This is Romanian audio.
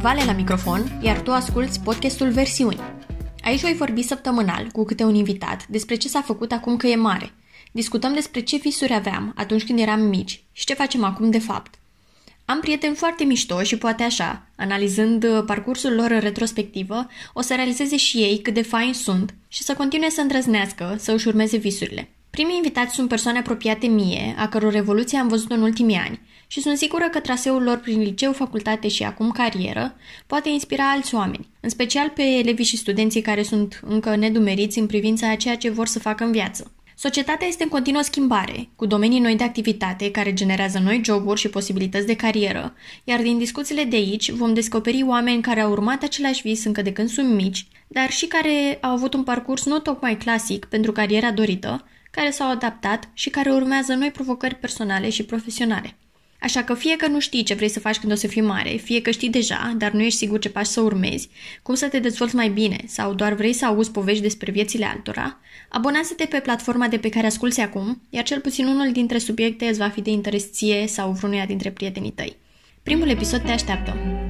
Vale la microfon, iar tu asculți podcastul Versiuni. Aici voi vorbi săptămânal cu câte un invitat despre ce s-a făcut acum că e mare. Discutăm despre ce visuri aveam atunci când eram mici și ce facem acum de fapt. Am prieteni foarte mișto și poate așa, analizând uh, parcursul lor în retrospectivă, o să realizeze și ei cât de faini sunt și să continue să îndrăznească, să își urmeze visurile. Primii invitați sunt persoane apropiate mie, a căror revoluție am văzut în ultimii ani și sunt sigură că traseul lor prin liceu, facultate și acum carieră poate inspira alți oameni, în special pe elevii și studenții care sunt încă nedumeriți în privința a ceea ce vor să facă în viață. Societatea este în continuă schimbare, cu domenii noi de activitate care generează noi joburi și posibilități de carieră, iar din discuțiile de aici vom descoperi oameni care au urmat același vis încă de când sunt mici, dar și care au avut un parcurs nu tocmai clasic pentru cariera dorită, care s-au adaptat și care urmează noi provocări personale și profesionale. Așa că fie că nu știi ce vrei să faci când o să fii mare, fie că știi deja, dar nu ești sigur ce pași să urmezi, cum să te dezvolți mai bine sau doar vrei să auzi povești despre viețile altora, abonează-te pe platforma de pe care asculți acum, iar cel puțin unul dintre subiecte îți va fi de interes ție sau vrenuia dintre prietenii tăi. Primul episod te așteaptă!